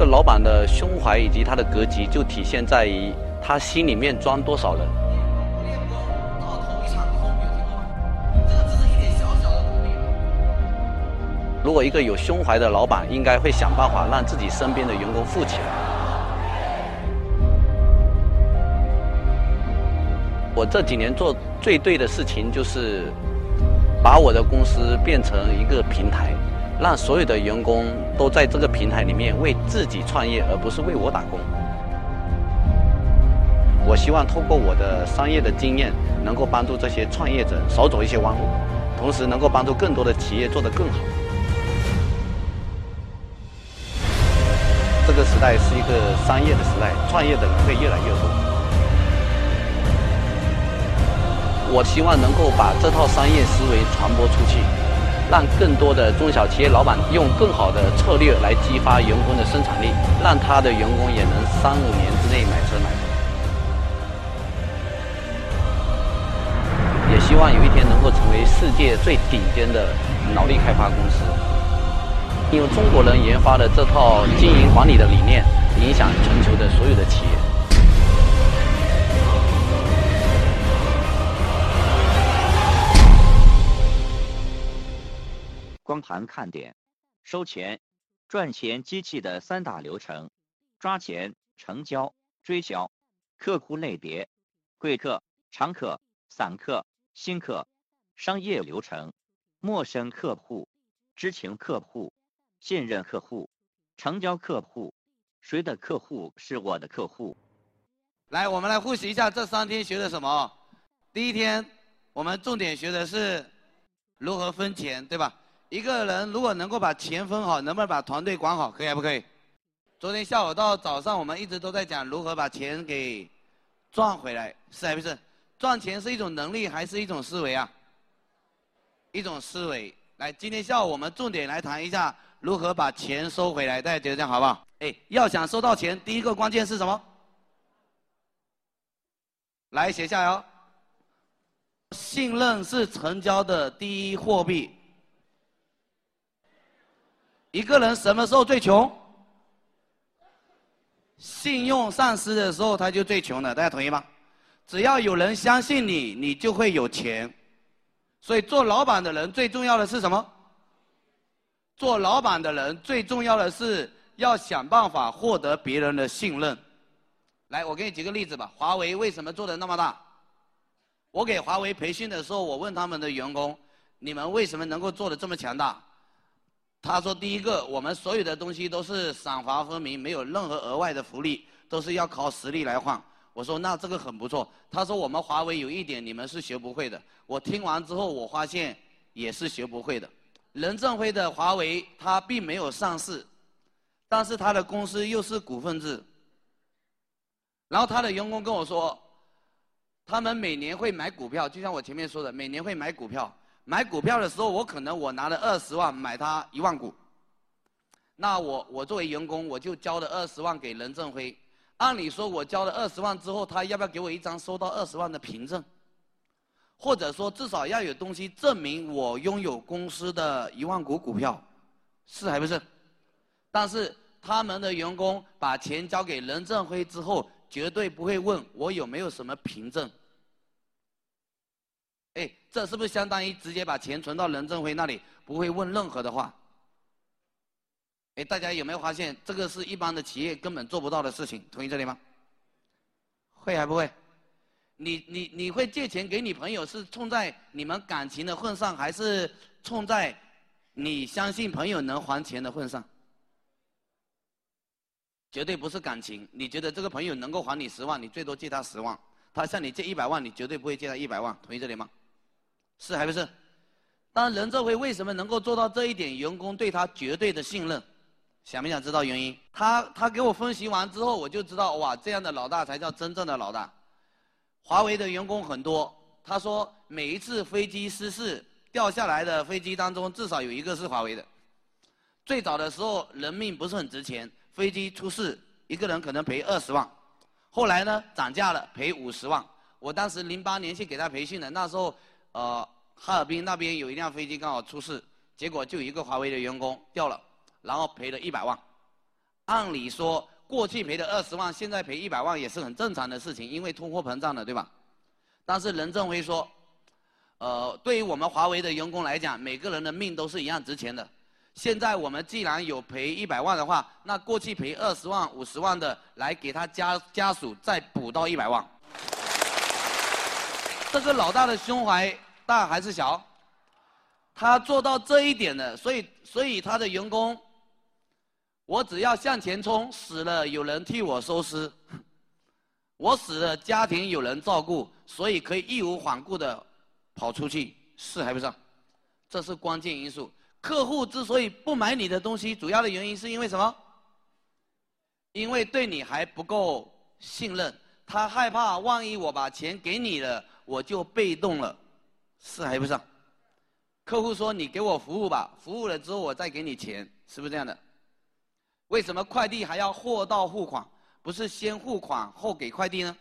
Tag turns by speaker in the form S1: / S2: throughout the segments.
S1: 一个老板的胸怀以及他的格局，就体现在于他心里面装多少人。如果一个有胸怀的老板，应该会想办法让自己身边的员工富起来。我这几年做最对的事情，就是把我的公司变成一个平台，让所有的员工都在这个平台里面为自己创业，而不是为我打工。我希望通过我的商业的经验，能够帮助这些创业者少走一些弯路，同时能够帮助更多的企业做得更好。这个时代是一个商业的时代，创业的人会越来越多。我希望能够把这套商业思维传播出去，让更多的中小企业老板用更好的策略来激发员工的生产力，让他的员工也能三五年之内买车买房。也希望有一天能够成为世界最顶尖的脑力开发公司，用中国人研发的这套经营管理的理念，影响全球的所有的企业。
S2: 盘看点，收钱、赚钱机器的三大流程：抓钱、成交、追销。客户类别：贵客、常客、散客、新客。商业流程：陌生客户、知情客户、信任客户、成交客户。谁的客户是我的客户？
S3: 来，我们来复习一下这三天学的什么。第一天，我们重点学的是如何分钱，对吧？一个人如果能够把钱分好，能不能把团队管好？可以还不可以？昨天下午到早上，我们一直都在讲如何把钱给赚回来，是还不是？赚钱是一种能力还是一种思维啊？一种思维。来，今天下午我们重点来谈一下如何把钱收回来，大家觉得这样好不好？哎，要想收到钱，第一个关键是什么？来写下哟。信任是成交的第一货币。一个人什么时候最穷？信用丧失的时候，他就最穷了。大家同意吗？只要有人相信你，你就会有钱。所以做老板的人最重要的是什么？做老板的人最重要的是要想办法获得别人的信任。来，我给你举个例子吧。华为为什么做的那么大？我给华为培训的时候，我问他们的员工：你们为什么能够做的这么强大？他说：“第一个，我们所有的东西都是赏罚分明，没有任何额外的福利，都是要靠实力来换。”我说：“那这个很不错。”他说：“我们华为有一点你们是学不会的。”我听完之后，我发现也是学不会的。任正非的华为他并没有上市，但是他的公司又是股份制。然后他的员工跟我说，他们每年会买股票，就像我前面说的，每年会买股票。买股票的时候，我可能我拿了二十万买他一万股，那我我作为员工，我就交了二十万给任正非。按理说，我交了二十万之后，他要不要给我一张收到二十万的凭证？或者说，至少要有东西证明我拥有公司的一万股股票，是还不是？但是他们的员工把钱交给任正非之后，绝对不会问我有没有什么凭证。哎，这是不是相当于直接把钱存到任正非那里，不会问任何的话？哎，大家有没有发现，这个是一般的企业根本做不到的事情？同意这里吗？会还不会？你你你会借钱给你朋友，是冲在你们感情的份上，还是冲在你相信朋友能还钱的份上？绝对不是感情。你觉得这个朋友能够还你十万，你最多借他十万；他向你借一百万，你绝对不会借他一百万。同意这里吗？是还不是？但任正非为什么能够做到这一点？员工对他绝对的信任，想不想知道原因？他他给我分析完之后，我就知道哇，这样的老大才叫真正的老大。华为的员工很多，他说每一次飞机失事掉下来的飞机当中，至少有一个是华为的。最早的时候人命不是很值钱，飞机出事一个人可能赔二十万，后来呢涨价了赔五十万。我当时零八年去给他培训的，那时候。呃，哈尔滨那边有一辆飞机刚好出事，结果就一个华为的员工掉了，然后赔了一百万。按理说过去赔的二十万，现在赔一百万也是很正常的事情，因为通货膨胀了，对吧？但是任正非说，呃，对于我们华为的员工来讲，每个人的命都是一样值钱的。现在我们既然有赔一百万的话，那过去赔二十万、五十万的，来给他家家属再补到一百万。这个老大的胸怀大还是小？他做到这一点的，所以所以他的员工，我只要向前冲，死了有人替我收尸，我死了家庭有人照顾，所以可以义无反顾的跑出去，是还不是？这是关键因素。客户之所以不买你的东西，主要的原因是因为什么？因为对你还不够信任，他害怕万一我把钱给你了，我就被动了，是还不是？客户说你给我服务吧，服务了之后我再给你钱，是不是这样的？为什么快递还要货到付款，不是先付款后给快递呢？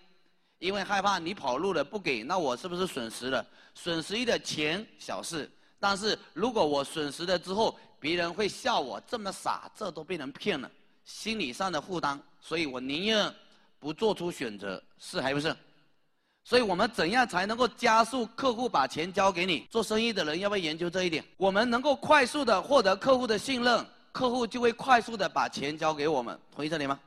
S3: 因为害怕你跑路了不给，那我是不是损失了？损失一点钱小事。但是如果我损失了之后，别人会笑我这么傻，这都被人骗了，心理上的负担，所以我宁愿不做出选择，是还不是？所以我们怎样才能够加速客户把钱交给你？做生意的人要不要研究这一点？我们能够快速的获得客户的信任，客户就会快速的把钱交给我们，同意这里吗？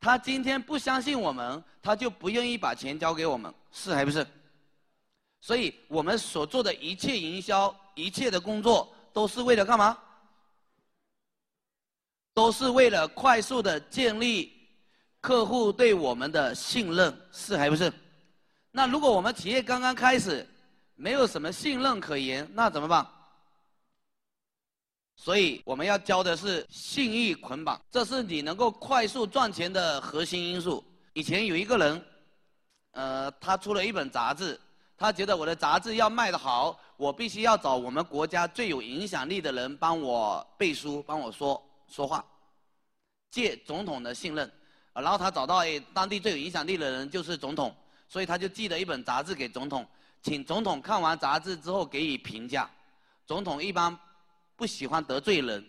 S3: 他今天不相信我们，他就不愿意把钱交给我们，是还不是？所以我们所做的一切营销、一切的工作，都是为了干嘛？都是为了快速的建立客户对我们的信任，是还不是？那如果我们企业刚刚开始，没有什么信任可言，那怎么办？所以我们要教的是信誉捆绑，这是你能够快速赚钱的核心因素。以前有一个人，呃，他出了一本杂志。他觉得我的杂志要卖得好，我必须要找我们国家最有影响力的人帮我背书，帮我说说话，借总统的信任。然后他找到诶，当地最有影响力的人就是总统，所以他就寄了一本杂志给总统，请总统看完杂志之后给予评价。总统一般不喜欢得罪人，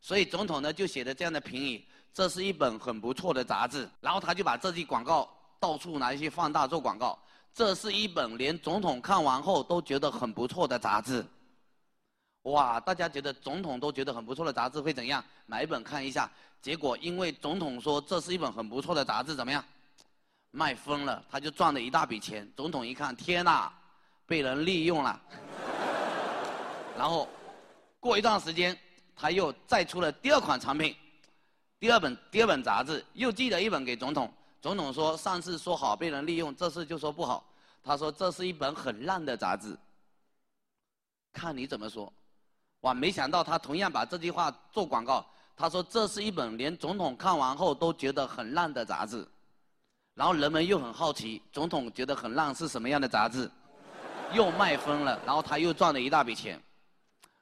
S3: 所以总统呢就写的这样的评语：这是一本很不错的杂志。然后他就把这句广告到处拿去放大做广告。这是一本连总统看完后都觉得很不错的杂志。哇，大家觉得总统都觉得很不错的杂志会怎样？买一本看一下。结果因为总统说这是一本很不错的杂志，怎么样？卖疯了，他就赚了一大笔钱。总统一看，天哪，被人利用了。然后过一段时间，他又再出了第二款产品，第二本第二本杂志，又寄了一本给总统。总统说：“上次说好被人利用，这次就说不好。”他说：“这是一本很烂的杂志。”看你怎么说。哇！没想到他同样把这句话做广告。他说：“这是一本连总统看完后都觉得很烂的杂志。”然后人们又很好奇，总统觉得很烂是什么样的杂志？又卖疯了，然后他又赚了一大笔钱。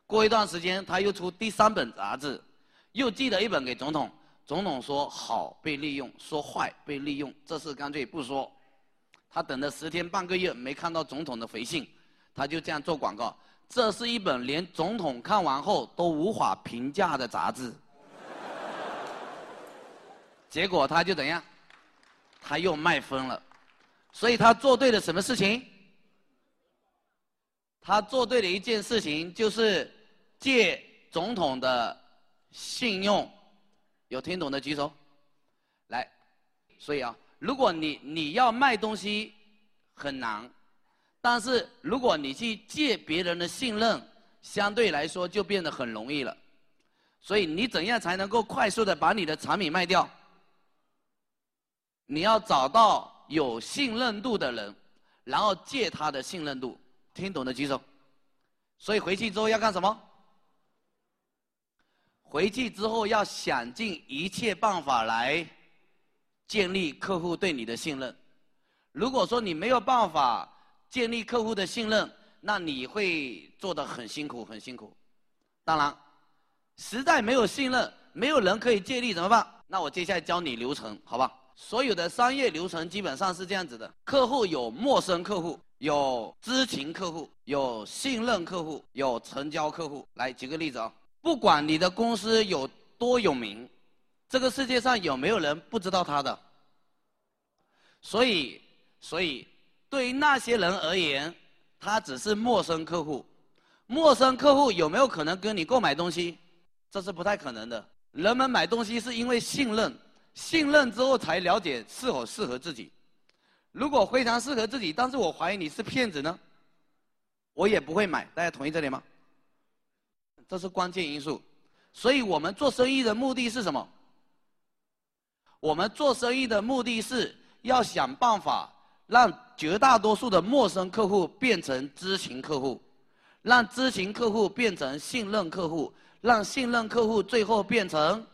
S3: 过一段时间，他又出第三本杂志，又寄了一本给总统。总统说好被利用，说坏被利用，这事干脆不说。他等了十天半个月没看到总统的回信，他就这样做广告。这是一本连总统看完后都无法评价的杂志。结果他就怎样？他又卖疯了。所以他做对了什么事情？他做对了一件事情，就是借总统的信用。有听懂的举手，来，所以啊，如果你你要卖东西很难，但是如果你去借别人的信任，相对来说就变得很容易了。所以你怎样才能够快速的把你的产品卖掉？你要找到有信任度的人，然后借他的信任度。听懂的举手。所以回去之后要干什么？回去之后要想尽一切办法来建立客户对你的信任。如果说你没有办法建立客户的信任，那你会做的很辛苦，很辛苦。当然，实在没有信任，没有人可以借力怎么办？那我接下来教你流程，好吧？所有的商业流程基本上是这样子的：客户有陌生客户，有知情客户，有信任客户，有成交客户。来举个例子啊。不管你的公司有多有名，这个世界上有没有人不知道他的？所以，所以对于那些人而言，他只是陌生客户。陌生客户有没有可能跟你购买东西？这是不太可能的。人们买东西是因为信任，信任之后才了解是否适合自己。如果非常适合自己，但是我怀疑你是骗子呢，我也不会买。大家同意这点吗？这是关键因素。所以我们做生意的目的是什么？我们做生意的目的是要想办法让绝大多数的陌生客户变成知情客户。让知情客户变成信任客户，让信任客户最后变成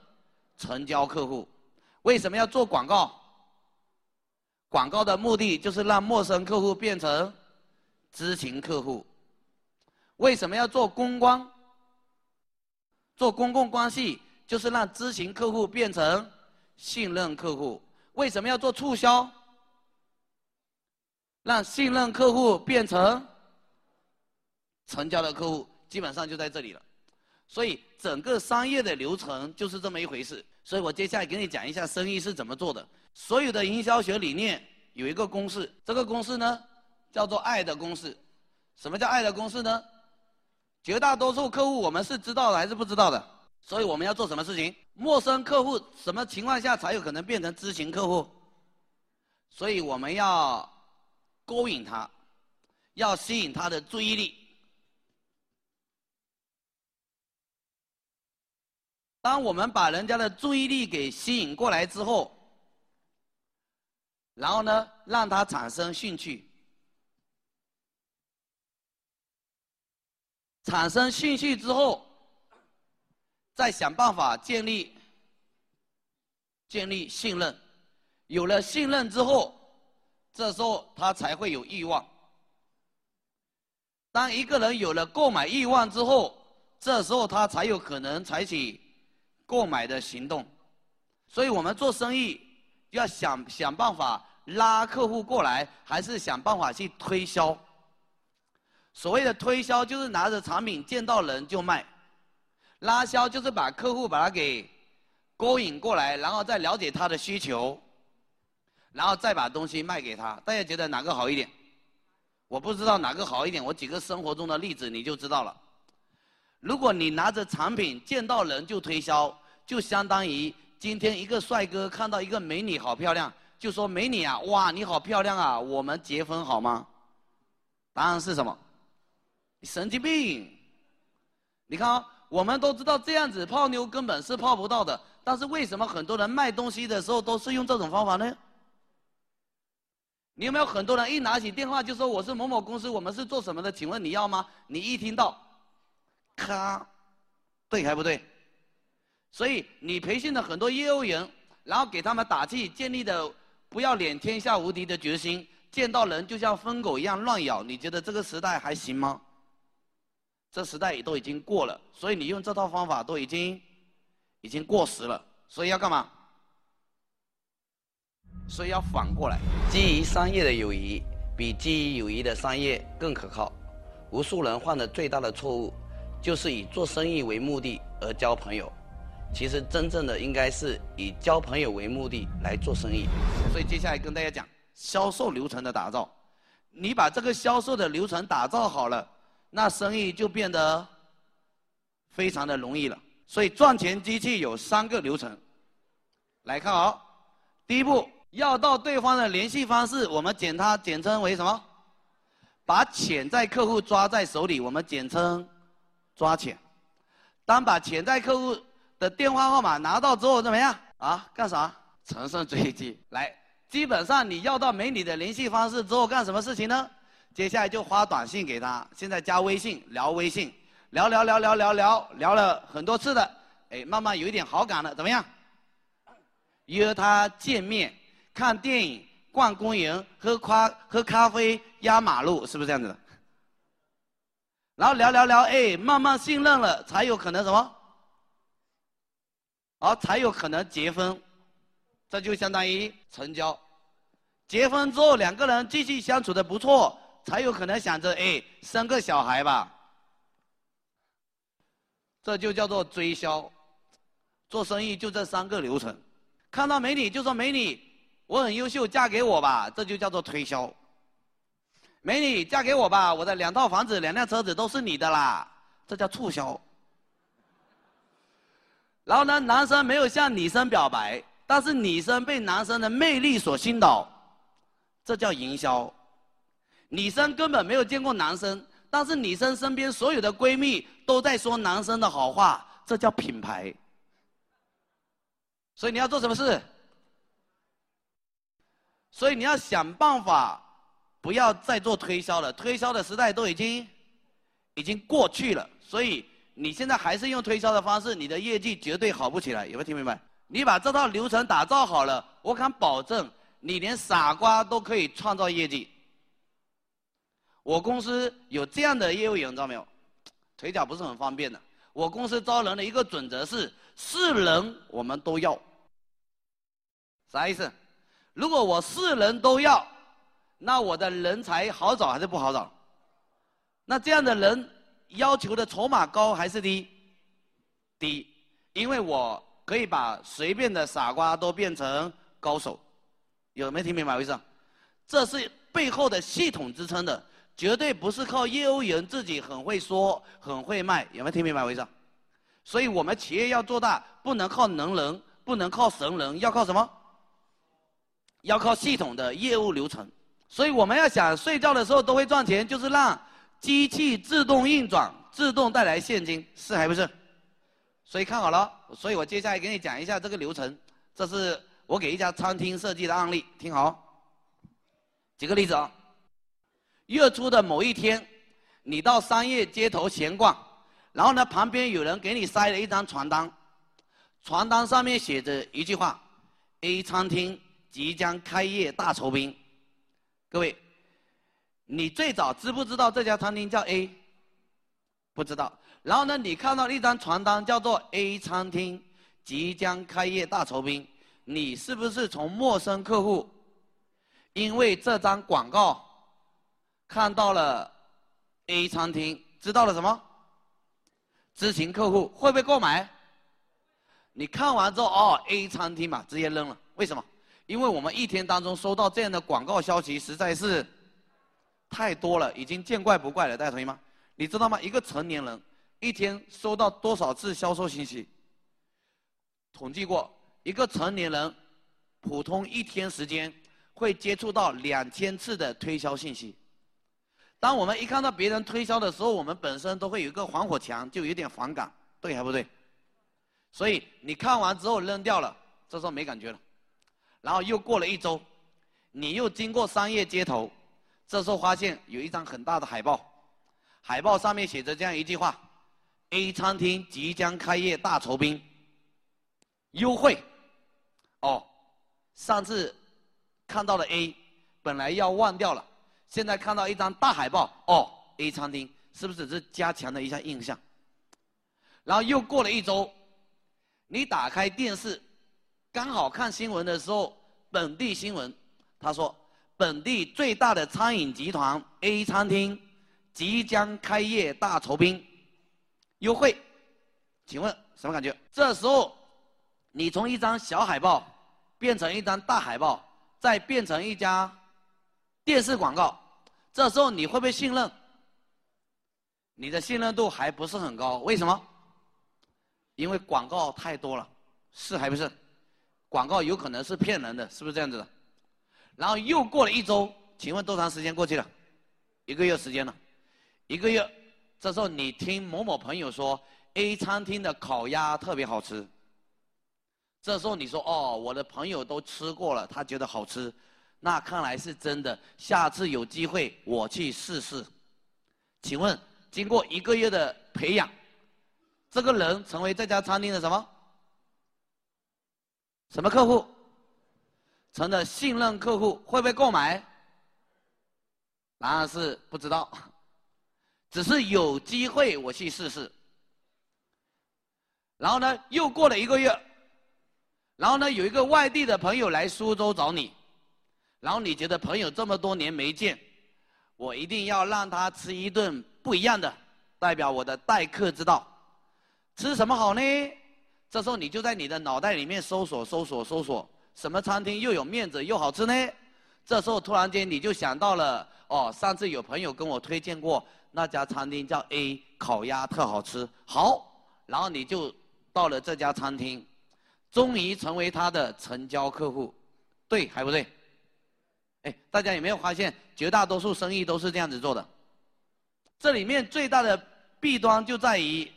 S3: 成交客户。为什么要做广告？广告的目的就是让陌生客户变成知情客户。为什么要做公关？做公共关系就是让知情客户变成信任客户。为什么要做促销？让信任客户变成。成交的客户基本上就在这里了，所以整个商业的流程就是这么一回事。所以我接下来给你讲一下生意是怎么做的。所有的营销学理念有一个公式，这个公式呢叫做爱的公式。什么叫爱的公式呢？绝大多数客户我们是知道的还是不知道的？所以我们要做什么事情？陌生客户什么情况下才有可能变成知情客户？所以我们要勾引他，要吸引他的注意力。当我们把人家的注意力给吸引过来之后，然后呢，让他产生兴趣，产生兴趣之后，再想办法建立建立信任，有了信任之后，这时候他才会有欲望。当一个人有了购买欲望之后，这时候他才有可能采取。购买的行动，所以我们做生意要想想办法拉客户过来，还是想办法去推销。所谓的推销，就是拿着产品见到人就卖；拉销就是把客户把他给勾引过来，然后再了解他的需求，然后再把东西卖给他。大家觉得哪个好一点？我不知道哪个好一点，我举个生活中的例子你就知道了。如果你拿着产品见到人就推销，就相当于今天一个帅哥看到一个美女好漂亮，就说美女啊，哇，你好漂亮啊，我们结婚好吗？答案是什么？神经病！你看啊，我们都知道这样子泡妞根本是泡不到的，但是为什么很多人卖东西的时候都是用这种方法呢？你有没有很多人一拿起电话就说我是某某公司，我们是做什么的？请问你要吗？你一听到。咔，对还不对？所以你培训了很多业务员，然后给他们打气，建立的不要脸天下无敌的决心，见到人就像疯狗一样乱咬。你觉得这个时代还行吗？这时代也都已经过了，所以你用这套方法都已经已经过时了。所以要干嘛？所以要反过来，基于商业的友谊比基于友谊的商业更可靠。无数人犯的最大的错误。就是以做生意为目的而交朋友，其实真正的应该是以交朋友为目的来做生意。所以接下来跟大家讲销售流程的打造。你把这个销售的流程打造好了，那生意就变得非常的容易了。所以赚钱机器有三个流程，来看好。第一步要到对方的联系方式，我们简它简称为什么？把潜在客户抓在手里，我们简称。抓钱，当把潜在客户的电话号码拿到之后怎么样？啊，干啥？乘胜追击。来，基本上你要到美女的联系方式之后干什么事情呢？接下来就发短信给她，现在加微信聊微信，聊聊聊聊聊聊聊了很多次的，哎，慢慢有一点好感了，怎么样？约她见面、看电影、逛公园、喝咖喝咖啡、压马路，是不是这样子的？然后聊聊聊，哎，慢慢信任了，才有可能什么？好，才有可能结婚，这就相当于成交。结婚之后，两个人继续相处的不错，才有可能想着，哎，生个小孩吧。这就叫做追销。做生意就这三个流程，看到美女就说美女，我很优秀，嫁给我吧，这就叫做推销。美女嫁给我吧，我的两套房子、两辆车子都是你的啦，这叫促销。然后呢，男生没有向女生表白，但是女生被男生的魅力所倾倒，这叫营销。女生根本没有见过男生，但是女生身边所有的闺蜜都在说男生的好话，这叫品牌。所以你要做什么事？所以你要想办法，不要再做推销了。推销的时代都已经已经过去了。所以你现在还是用推销的方式，你的业绩绝对好不起来。有没有听明白？你把这套流程打造好了，我敢保证，你连傻瓜都可以创造业绩。我公司有这样的业务员，知道没有？腿脚不是很方便的。我公司招人的一个准则是：是人我们都要。啥意思？如果我是人都要，那我的人才好找还是不好找？那这样的人要求的筹码高还是低？低，因为我可以把随便的傻瓜都变成高手。有没有听明白意思？这是背后的系统支撑的，绝对不是靠业务员自己很会说、很会卖。有没有听明白意思？所以我们企业要做大，不能靠能人，不能靠神人，要靠什么？要靠系统的业务流程，所以我们要想睡觉的时候都会赚钱，就是让机器自动运转，自动带来现金，是还不是？所以看好了，所以我接下来给你讲一下这个流程。这是我给一家餐厅设计的案例，听好。举个例子啊，月初的某一天，你到商业街头闲逛，然后呢，旁边有人给你塞了一张传单，传单上面写着一句话：A 餐厅。即将开业大酬宾，各位，你最早知不知道这家餐厅叫 A？不知道。然后呢，你看到一张传单叫做 A 餐厅即将开业大酬宾，你是不是从陌生客户，因为这张广告看到了 A 餐厅，知道了什么？知情客户会不会购买？你看完之后哦，A 餐厅嘛，直接扔了，为什么？因为我们一天当中收到这样的广告消息实在是太多了，已经见怪不怪了，大家同意吗？你知道吗？一个成年人一天收到多少次销售信息？统计过，一个成年人普通一天时间会接触到两千次的推销信息。当我们一看到别人推销的时候，我们本身都会有一个防火墙，就有点反感，对还不对？所以你看完之后扔掉了，这时候没感觉了。然后又过了一周，你又经过商业街头，这时候发现有一张很大的海报，海报上面写着这样一句话：“A 餐厅即将开业大酬宾，优惠。”哦，上次看到了 A，本来要忘掉了，现在看到一张大海报，哦，A 餐厅是不是只是加强了一下印象？然后又过了一周，你打开电视。刚好看新闻的时候，本地新闻，他说本地最大的餐饮集团 A 餐厅即将开业大酬宾，优惠，请问什么感觉？这时候你从一张小海报变成一张大海报，再变成一家电视广告，这时候你会不会信任？你的信任度还不是很高，为什么？因为广告太多了，是还不是？广告有可能是骗人的，是不是这样子的？然后又过了一周，请问多长时间过去了？一个月时间了，一个月。这时候你听某某朋友说 A 餐厅的烤鸭特别好吃，这时候你说哦，我的朋友都吃过了，他觉得好吃，那看来是真的。下次有机会我去试试。请问经过一个月的培养，这个人成为这家餐厅的什么？什么客户成了信任客户会不会购买？答案是不知道，只是有机会我去试试。然后呢，又过了一个月，然后呢，有一个外地的朋友来苏州找你，然后你觉得朋友这么多年没见，我一定要让他吃一顿不一样的，代表我的待客之道。吃什么好呢？这时候你就在你的脑袋里面搜索、搜索、搜索，什么餐厅又有面子又好吃呢？这时候突然间你就想到了，哦，上次有朋友跟我推荐过那家餐厅叫 A 烤鸭特好吃，好，然后你就到了这家餐厅，终于成为他的成交客户，对还不对？哎，大家有没有发现，绝大多数生意都是这样子做的？这里面最大的弊端就在于。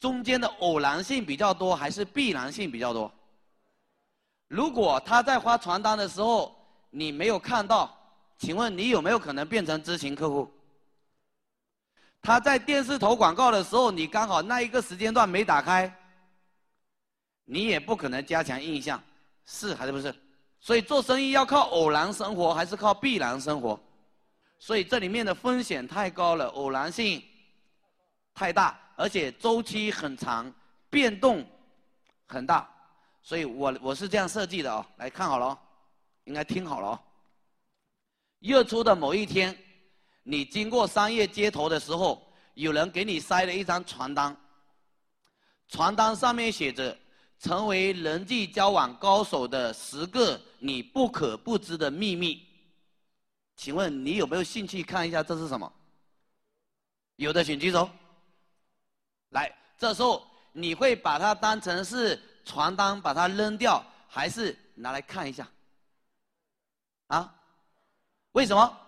S3: 中间的偶然性比较多还是必然性比较多？如果他在发传单的时候你没有看到，请问你有没有可能变成知情客户？他在电视投广告的时候，你刚好那一个时间段没打开，你也不可能加强印象，是还是不是？所以做生意要靠偶然生活还是靠必然生活？所以这里面的风险太高了，偶然性太大。而且周期很长，变动很大，所以我我是这样设计的哦。来看好了，应该听好了哦。月初的某一天，你经过商业街头的时候，有人给你塞了一张传单，传单上面写着“成为人际交往高手的十个你不可不知的秘密”。请问你有没有兴趣看一下这是什么？有的请举手。来，这时候你会把它当成是传单，把它扔掉，还是拿来看一下？啊？为什么？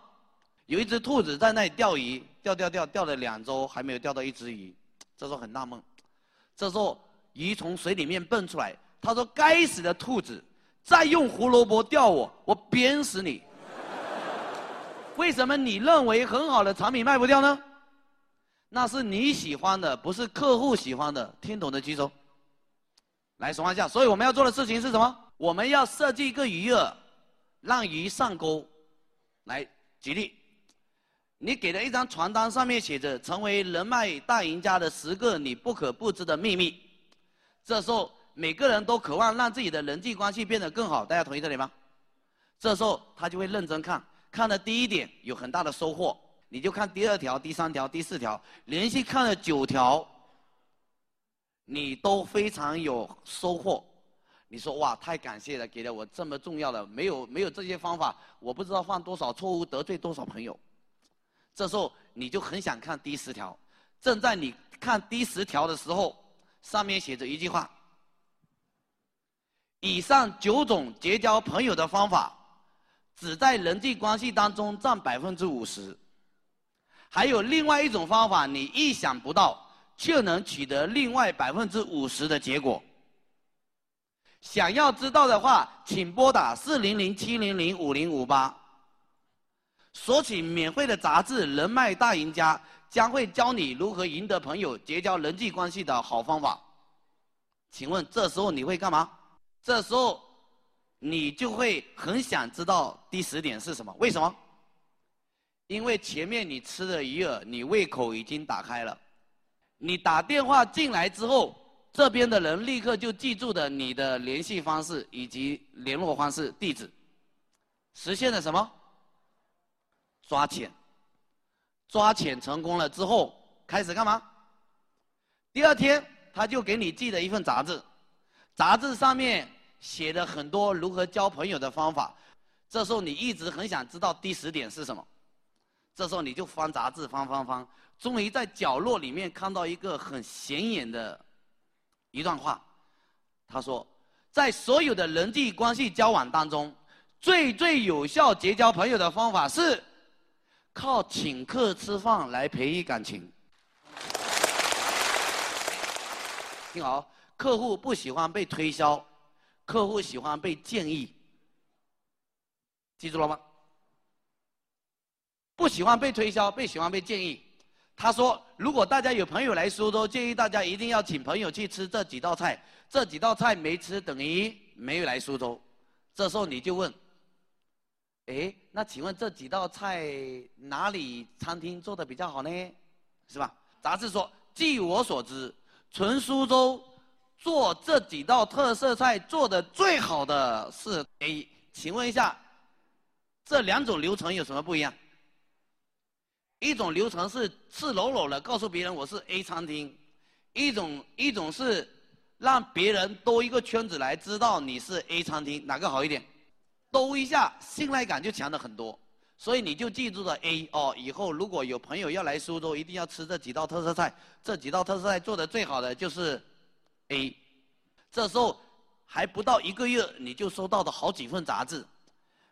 S3: 有一只兔子在那里钓鱼，钓钓钓，钓了两周还没有钓到一只鱼，这时候很纳闷。这时候鱼从水里面蹦出来，他说：“该死的兔子，再用胡萝卜钓我，我鞭死你！”为什么你认为很好的产品卖不掉呢？那是你喜欢的，不是客户喜欢的。听懂的举手。来，说一下。所以我们要做的事情是什么？我们要设计一个鱼饵，让鱼上钩。来，举例，你给的一张传单上面写着“成为人脉大赢家的十个你不可不知的秘密”。这时候每个人都渴望让自己的人际关系变得更好，大家同意这里吗？这时候他就会认真看，看的第一点有很大的收获。你就看第二条、第三条、第四条，连续看了九条，你都非常有收获。你说哇，太感谢了，给了我这么重要的，没有没有这些方法，我不知道犯多少错误，得罪多少朋友。这时候你就很想看第十条。正在你看第十条的时候，上面写着一句话：以上九种结交朋友的方法，只在人际关系当中占百分之五十。还有另外一种方法，你意想不到，却能取得另外百分之五十的结果。想要知道的话，请拨打四零零七零零五零五八，索取免费的杂志《人脉大赢家》，将会教你如何赢得朋友、结交人际关系的好方法。请问这时候你会干嘛？这时候，你就会很想知道第十点是什么？为什么？因为前面你吃的鱼饵，你胃口已经打开了，你打电话进来之后，这边的人立刻就记住的你的联系方式以及联络方式、地址，实现了什么？抓潜，抓潜成功了之后，开始干嘛？第二天他就给你寄了一份杂志，杂志上面写了很多如何交朋友的方法，这时候你一直很想知道第十点是什么。这时候你就翻杂志，翻翻翻，终于在角落里面看到一个很显眼的一段话。他说，在所有的人际关系交往当中，最最有效结交朋友的方法是靠请客吃饭来培育感情。听好，客户不喜欢被推销，客户喜欢被建议。记住了吗？不喜欢被推销，被喜欢被建议。他说：“如果大家有朋友来苏州，建议大家一定要请朋友去吃这几道菜。这几道菜没吃，等于没有来苏州。”这时候你就问：“哎，那请问这几道菜哪里餐厅做的比较好呢？是吧？”杂志说：“据我所知，纯苏州做这几道特色菜做的最好的是 A。请问一下，这两种流程有什么不一样？”一种流程是赤裸裸的告诉别人我是 A 餐厅，一种一种是让别人兜一个圈子来知道你是 A 餐厅，哪个好一点？兜一下，信赖感就强了很多。所以你就记住了 A 哦，以后如果有朋友要来苏州，一定要吃这几道特色菜。这几道特色菜做的最好的就是 A。这时候还不到一个月，你就收到了好几份杂志，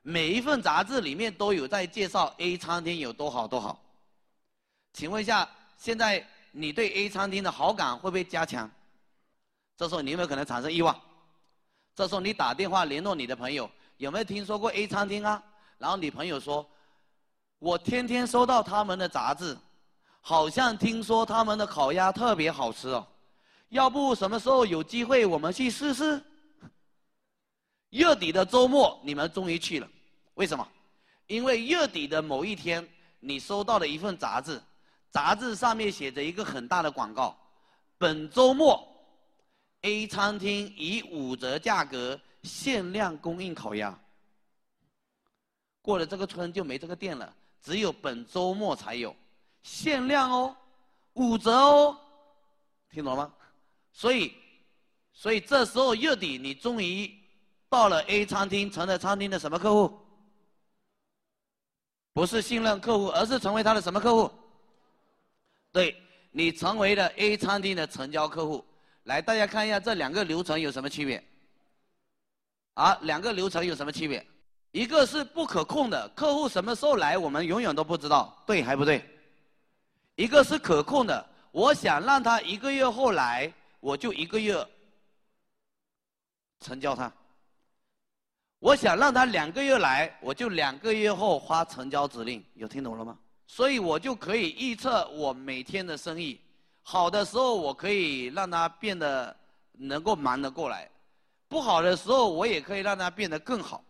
S3: 每一份杂志里面都有在介绍 A 餐厅有多好多好。请问一下，现在你对 A 餐厅的好感会不会加强？这时候你有没有可能产生欲望？这时候你打电话联络你的朋友，有没有听说过 A 餐厅啊？然后你朋友说。我天天收到他们的杂志，好像听说他们的烤鸭特别好吃哦，要不什么时候有机会我们去试试？月底的周末你们终于去了，为什么？因为月底的某一天你收到了一份杂志，杂志上面写着一个很大的广告：本周末 A 餐厅以五折价格限量供应烤鸭。过了这个村就没这个店了。只有本周末才有，限量哦，五折哦，听懂了吗？所以，所以这时候月底你终于到了 A 餐厅，成了餐厅的什么客户？不是信任客户，而是成为他的什么客户？对，你成为了 A 餐厅的成交客户。来，大家看一下这两个流程有什么区别？啊，两个流程有什么区别？一个是不可控的，客户什么时候来，我们永远都不知道，对还不对？一个是可控的，我想让他一个月后来，我就一个月成交他；我想让他两个月来，我就两个月后发成交指令。有听懂了吗？所以我就可以预测我每天的生意。好的时候，我可以让他变得能够忙得过来；不好的时候，我也可以让他变得更好。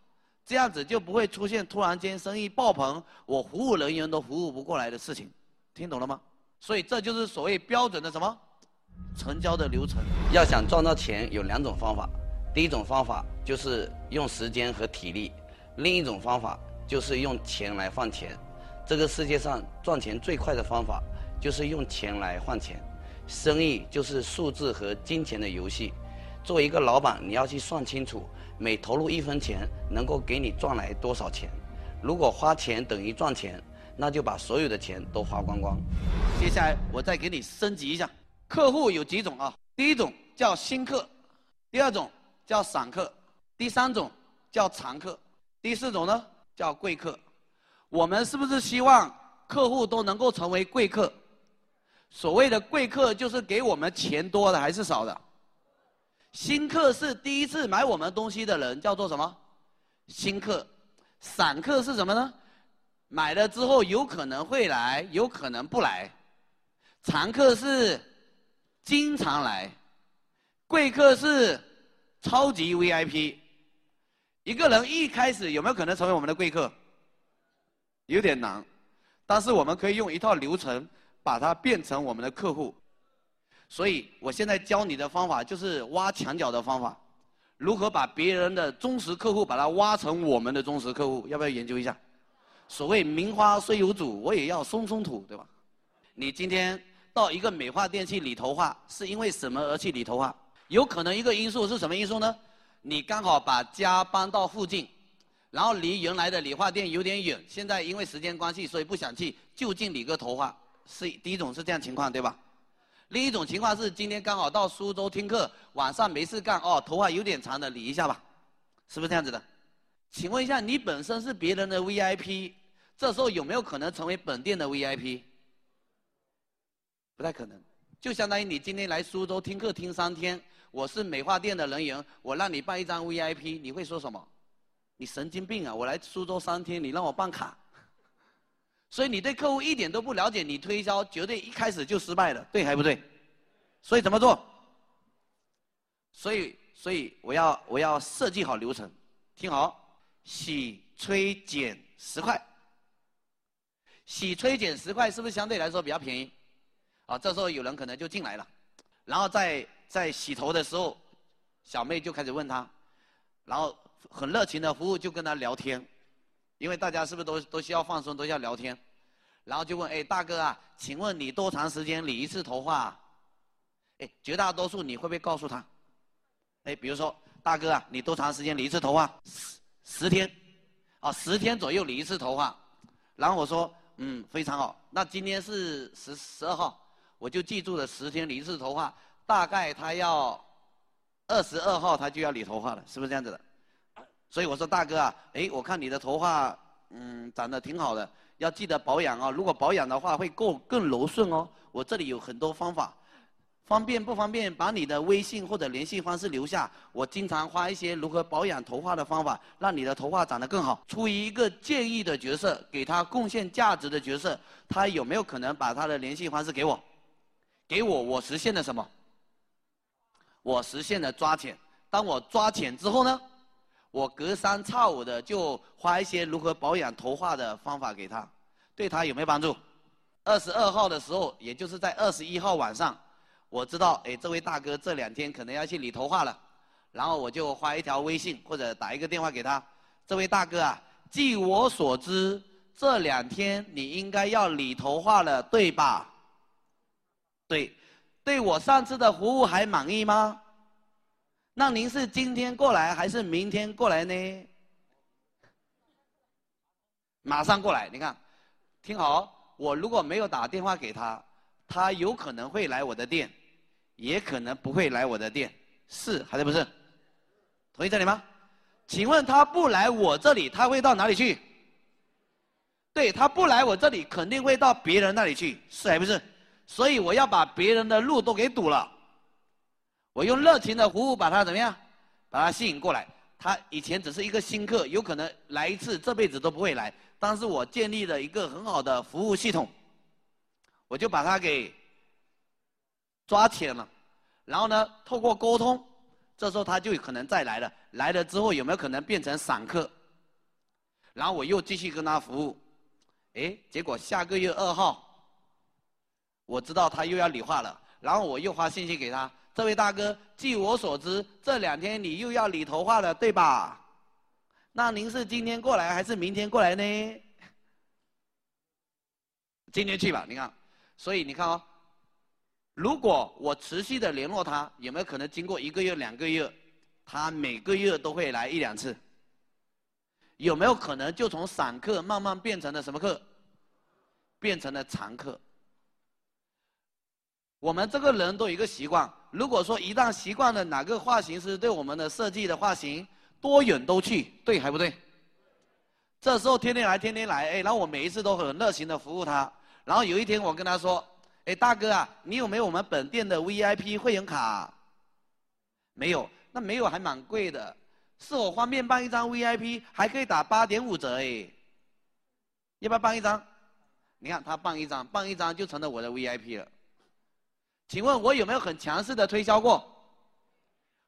S3: 这样子就不会出现突然间生意爆棚，我服务人员都服务不过来的事情，听懂了吗？所以这就是所谓标准的什么成交的流程。
S1: 要想赚到钱，有两种方法，第一种方法就是用时间和体力，另一种方法就是用钱来换钱。这个世界上赚钱最快的方法就是用钱来换钱，生意就是数字和金钱的游戏。作为一个老板，你要去算清楚。每投入一分钱，能够给你赚来多少钱？如果花钱等于赚钱，那就把所有的钱都花光光。
S3: 接下来我再给你升级一下，客户有几种啊？第一种叫新客，第二种叫散客，第三种叫常客，第四种呢叫贵客。我们是不是希望客户都能够成为贵客？所谓的贵客，就是给我们钱多的还是少的？新客是第一次买我们东西的人，叫做什么？新客。散客是什么呢？买了之后有可能会来，有可能不来。常客是经常来。贵客是超级 VIP。一个人一开始有没有可能成为我们的贵客？有点难，但是我们可以用一套流程把它变成我们的客户。所以，我现在教你的方法就是挖墙角的方法，如何把别人的忠实客户把它挖成我们的忠实客户？要不要研究一下？所谓名花虽有主，我也要松松土，对吧？你今天到一个美发店去理头发，是因为什么而去理头发？有可能一个因素是什么因素呢？你刚好把家搬到附近，然后离原来的理发店有点远，现在因为时间关系，所以不想去就近理个头发，是第一种是这样情况，对吧？另一种情况是，今天刚好到苏州听课，晚上没事干哦，头发有点长的理一下吧，是不是这样子的？请问一下，你本身是别人的 VIP，这时候有没有可能成为本店的 VIP？不太可能，就相当于你今天来苏州听课听三天，我是美发店的人员，我让你办一张 VIP，你会说什么？你神经病啊！我来苏州三天，你让我办卡？所以你对客户一点都不了解，你推销绝对一开始就失败了，对还不对？所以怎么做？所以所以我要我要设计好流程，听好，洗吹剪十块，洗吹剪十块是不是相对来说比较便宜？啊，这时候有人可能就进来了，然后在在洗头的时候，小妹就开始问他，然后很热情的服务就跟他聊天。因为大家是不是都都需要放松，都要聊天，然后就问：哎，大哥啊，请问你多长时间理一次头发？哎，绝大多数你会不会告诉他？哎，比如说大哥啊，你多长时间理一次头发？十十天，啊，十天左右理一次头发。然后我说，嗯，非常好。那今天是十十二号，我就记住了十天理一次头发。大概他要二十二号他就要理头发了，是不是这样子的？所以我说大哥啊，哎，我看你的头发，嗯，长得挺好的，要记得保养哦。如果保养的话，会更更柔顺哦。我这里有很多方法。方便不方便？把你的微信或者联系方式留下。我经常发一些如何保养头发的方法，让你的头发长得更好。出于一个建议的角色，给他贡献价值的角色，他有没有可能把他的联系方式给我？给我，我实现了什么？我实现了抓钱。当我抓钱之后呢，我隔三差五的就发一些如何保养头发的方法给他，对他有没有帮助？二十二号的时候，也就是在二十一号晚上。我知道，哎，这位大哥这两天可能要去理头发了，然后我就发一条微信或者打一个电话给他。这位大哥啊，据我所知，这两天你应该要理头发了，对吧？对，对我上次的服务还满意吗？那您是今天过来还是明天过来呢？马上过来，你看，听好，我如果没有打电话给他，他有可能会来我的店。也可能不会来我的店，是还是不是？同意这里吗？请问他不来我这里，他会到哪里去？对他不来我这里，肯定会到别人那里去，是还不是？所以我要把别人的路都给堵了。我用热情的服务把他怎么样？把他吸引过来。他以前只是一个新客，有可能来一次这辈子都不会来。但是我建立了一个很好的服务系统，我就把他给。抓起来了，然后呢？透过沟通，这时候他就有可能再来了。来了之后有没有可能变成散客？然后我又继续跟他服务，哎，结果下个月二号，我知道他又要理发了，然后我又发信息给他：这位大哥，据我所知，这两天你又要理头发了，对吧？那您是今天过来还是明天过来呢？今天去吧，你看，所以你看哦。如果我持续的联络他，有没有可能经过一个月、两个月，他每个月都会来一两次？有没有可能就从散客慢慢变成了什么客？变成了常客？我们这个人都有一个习惯，如果说一旦习惯了哪个发型师对我们的设计的发型，多远都去，对还不对？这时候天天来，天天来，哎，然后我每一次都很热情的服务他，然后有一天我跟他说。哎，大哥啊，你有没有我们本店的 VIP 会员卡？没有，那没有还蛮贵的。是我方便办一张 VIP，还可以打八点五折哎。要不要办一张？你看他办一张，办一张就成了我的 VIP 了。请问我有没有很强势的推销过？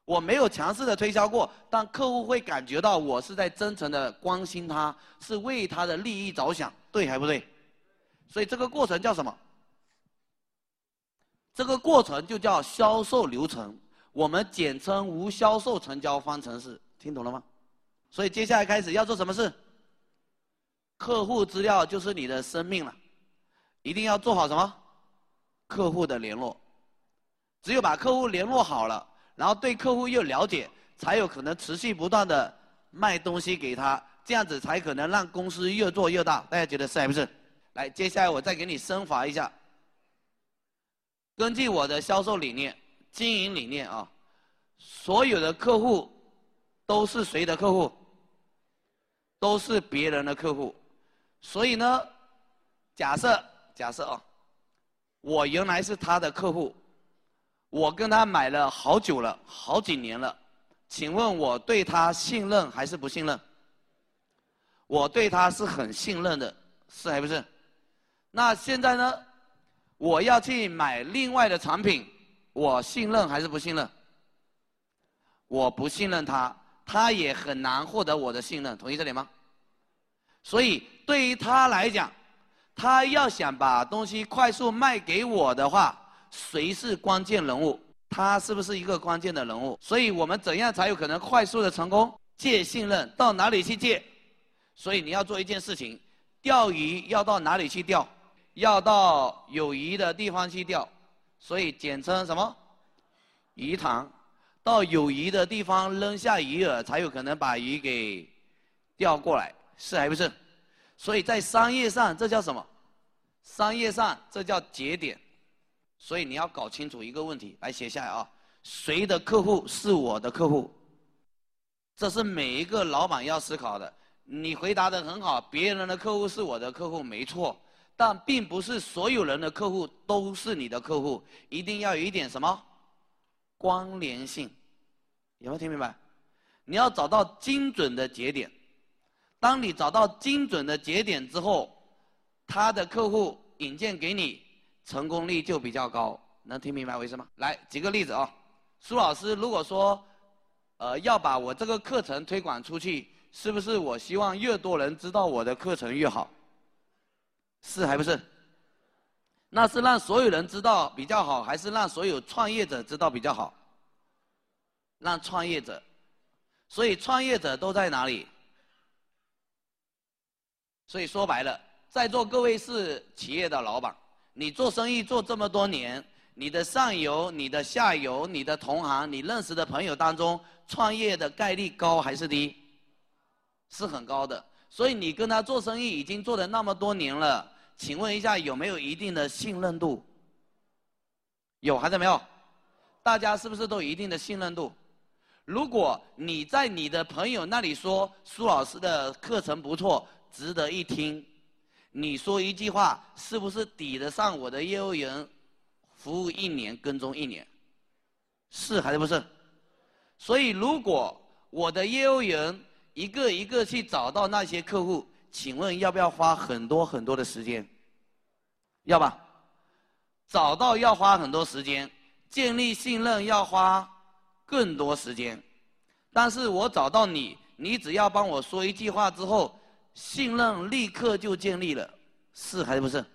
S3: 我没有强势的推销过，但客户会感觉到我是在真诚的关心他，是为他的利益着想，对还不对？所以这个过程叫什么？这个过程就叫销售流程，我们简称无销售成交方程式，听懂了吗？所以接下来开始要做什么事？客户资料就是你的生命了，一定要做好什么？客户的联络，只有把客户联络好了，然后对客户又了解，才有可能持续不断的卖东西给他，这样子才可能让公司越做越大。大家觉得是还不是？来，接下来我再给你升华一下。根据我的销售理念、经营理念啊，所有的客户都是谁的客户？都是别人的客户。所以呢，假设假设啊，我原来是他的客户，我跟他买了好久了，好几年了，请问我对他信任还是不信任？我对他是很信任的，是还不是？那现在呢？我要去买另外的产品，我信任还是不信任？我不信任他，他也很难获得我的信任，同意这点吗？所以对于他来讲，他要想把东西快速卖给我的话，谁是关键人物？他是不是一个关键的人物？所以我们怎样才有可能快速的成功？借信任到哪里去借？所以你要做一件事情，钓鱼要到哪里去钓？要到有鱼的地方去钓，所以简称什么？鱼塘。到有鱼的地方扔下鱼饵，才有可能把鱼给钓过来，是还不是？所以在商业上，这叫什么？商业上这叫节点。所以你要搞清楚一个问题，来写下来啊：谁的客户是我的客户？这是每一个老板要思考的。你回答的很好，别人的客户是我的客户，没错。但并不是所有人的客户都是你的客户，一定要有一点什么关联性，有没有听明白？你要找到精准的节点。当你找到精准的节点之后，他的客户引荐给你。成功率就比较高，能听明白为什么？来举个例子啊，苏老师，如果说，呃，要把我这个课程推广出去，是不是我希望越多人知道我的课程越好？是还不是？那是让所有人知道比较好，还是让所有创业者知道比较好？让创业者，所以创业者都在哪里？所以说白了，在座各位是企业的老板。你做生意做这么多年，你的上游、你的下游、你的同行、你认识的朋友当中，创业的概率高还是低？是很高的。所以你跟他做生意已经做了那么多年了，请问一下有没有一定的信任度？有还是没有？大家是不是都有一定的信任度？如果你在你的朋友那里说苏老师的课程不错，值得一听。你说一句话，是不是抵得上我的业务员服务一年、跟踪一年？是还是不是？所以，如果我的业务员一个一个去找到那些客户，请问要不要花很多很多的时间？要吧？找到要花很多时间，建立信任要花更多时间。但是我找到你，你只要帮我说一句话之后。信任立刻就建立了，是还是不是？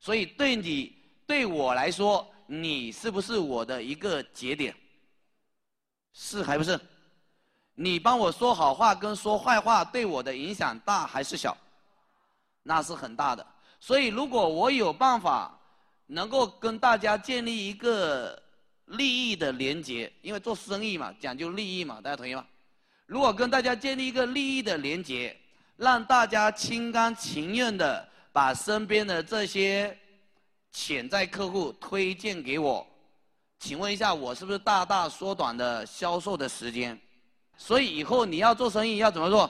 S3: 所以对你对我来说，你是不是我的一个节点？是还不是？你帮我说好话跟说坏话对我的影响大还是小？那是很大的。所以如果我有办法能够跟大家建立一个利益的连接，因为做生意嘛，讲究利益嘛，大家同意吗？如果跟大家建立一个利益的连接。让大家心甘情愿的把身边的这些潜在客户推荐给我，请问一下，我是不是大大缩短了销售的时间？所以以后你要做生意要怎么做？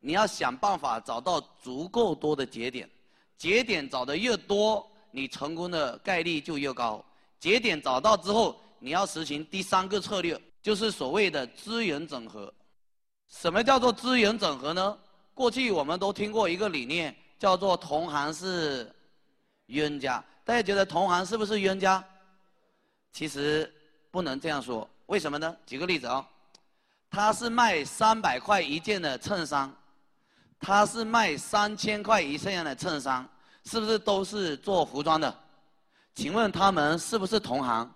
S3: 你要想办法找到足够多的节点，节点找的越多，你成功的概率就越高。节点找到之后，你要实行第三个策略，就是所谓的资源整合。什么叫做资源整合呢？过去我们都听过一个理念，叫做同行是冤家。大家觉得同行是不是冤家？其实不能这样说。为什么呢？举个例子啊，他是卖三百块一件的衬衫，他是卖三千块一件的衬衫，是不是都是做服装的？请问他们是不是同行？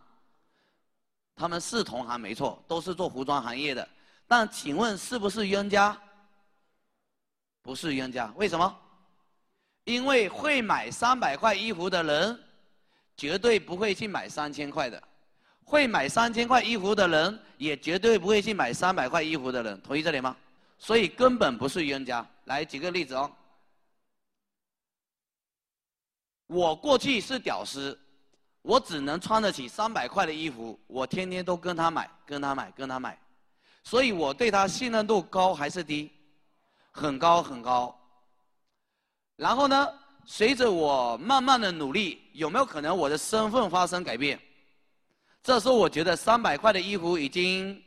S3: 他们是同行，没错，都是做服装行业的。但请问是不是冤家？不是冤家，为什么？因为会买三百块衣服的人，绝对不会去买三千块的；会买三千块衣服的人，也绝对不会去买三百块衣服的人。同意这里吗？所以根本不是冤家。来举个例子哦，我过去是屌丝，我只能穿得起三百块的衣服，我天天都跟他买，跟他买，跟他买。所以我对他信任度高还是低？很高很高。然后呢，随着我慢慢的努力，有没有可能我的身份发生改变？这时候我觉得三百块的衣服已经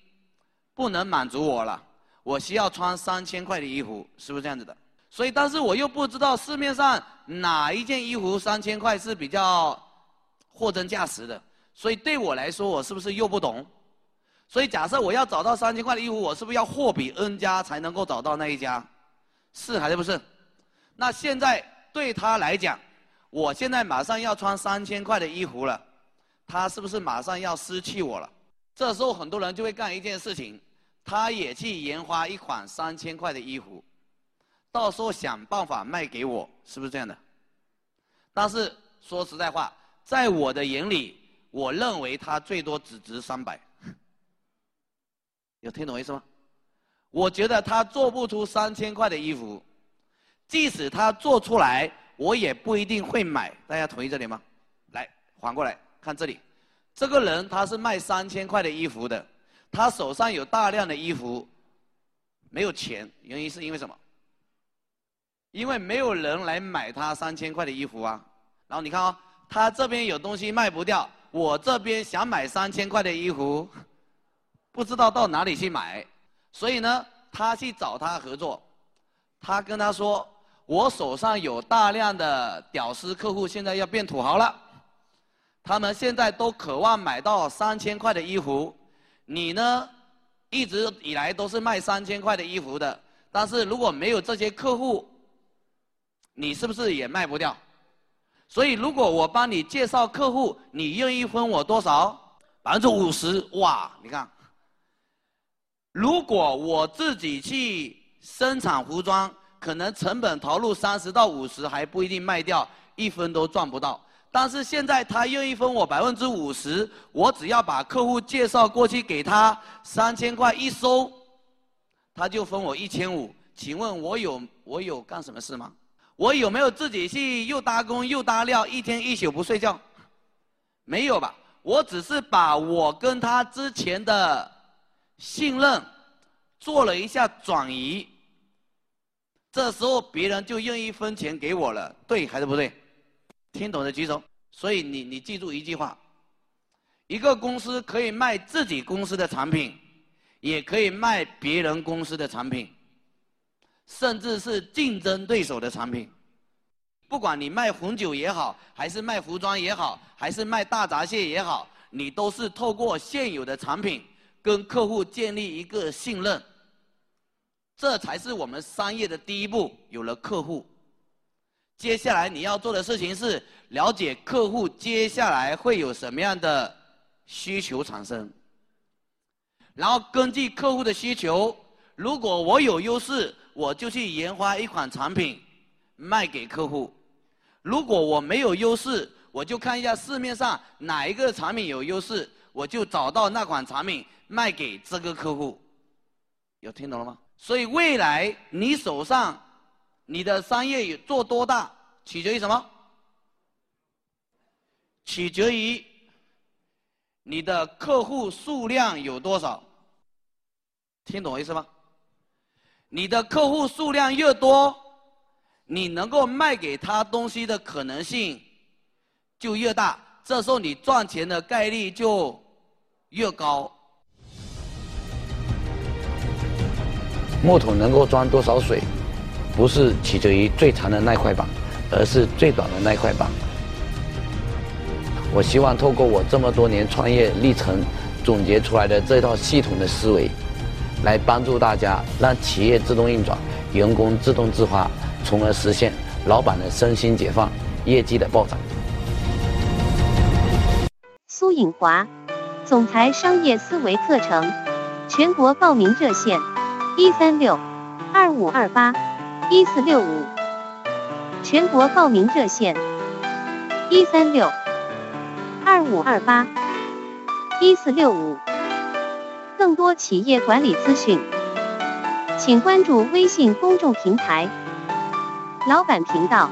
S3: 不能满足我了，我需要穿三千块的衣服，是不是这样子的？所以，但是我又不知道市面上哪一件衣服三千块是比较货真价实的，所以对我来说，我是不是又不懂？所以，假设我要找到三千块的衣服，我是不是要货比 N 家才能够找到那一家？是还是不是？那现在对他来讲，我现在马上要穿三千块的衣服了，他是不是马上要失去我了？这时候很多人就会干一件事情，他也去研发一款三千块的衣服，到时候想办法卖给我，是不是这样的？但是说实在话，在我的眼里，我认为它最多只值三百。有听懂意思吗？我觉得他做不出三千块的衣服，即使他做出来，我也不一定会买。大家同意这点吗？来，反过来看这里，这个人他是卖三千块的衣服的，他手上有大量的衣服，没有钱，原因是因为什么？因为没有人来买他三千块的衣服啊。然后你看啊，他这边有东西卖不掉，我这边想买三千块的衣服，不知道到哪里去买。所以呢，他去找他合作，他跟他说：“我手上有大量的屌丝客户，现在要变土豪了，他们现在都渴望买到三千块的衣服。你呢，一直以来都是卖三千块的衣服的，但是如果没有这些客户，你是不是也卖不掉？所以如果我帮你介绍客户，你愿意分我多少？百分之五十？哇，你看。”如果我自己去生产服装，可能成本投入三十到五十还不一定卖掉，一分都赚不到。但是现在他愿意分我百分之五十，我只要把客户介绍过去给他三千块一收，他就分我一千五。请问我有我有干什么事吗？我有没有自己去又搭工又搭料，一天一宿不睡觉？没有吧？我只是把我跟他之前的。信任做了一下转移，这时候别人就愿意分钱给我了，对还是不对？听懂的举手。所以你你记住一句话：一个公司可以卖自己公司的产品，也可以卖别人公司的产品，甚至是竞争对手的产品。不管你卖红酒也好，还是卖服装也好，还是卖大闸蟹也好，你都是透过现有的产品。跟客户建立一个信任，这才是我们商业的第一步。有了客户，接下来你要做的事情是了解客户接下来会有什么样的需求产生，然后根据客户的需求，如果我有优势，我就去研发一款产品卖给客户；如果我没有优势，我就看一下市面上哪一个产品有优势，我就找到那款产品。卖给这个客户，有听懂了吗？所以未来你手上你的商业有做多大，取决于什么？取决于你的客户数量有多少。听懂我意思吗？你的客户数量越多，你能够卖给他东西的可能性就越大，这时候你赚钱的概率就越高。
S1: 木桶能够装多少水，不是取决于最长的那块板，而是最短的那块板。我希望透过我这么多年创业历程总结出来的这套系统的思维，来帮助大家让企业自动运转，员工自动自发，从而实现老板的身心解放，业绩的暴涨。
S4: 苏颖华，总裁商业思维课程，全国报名热线。一三六二五二八一四六五，全国报名热线一三六二五二八一四六五，更多企业管理资讯，请关注微信公众平台“老板频道”。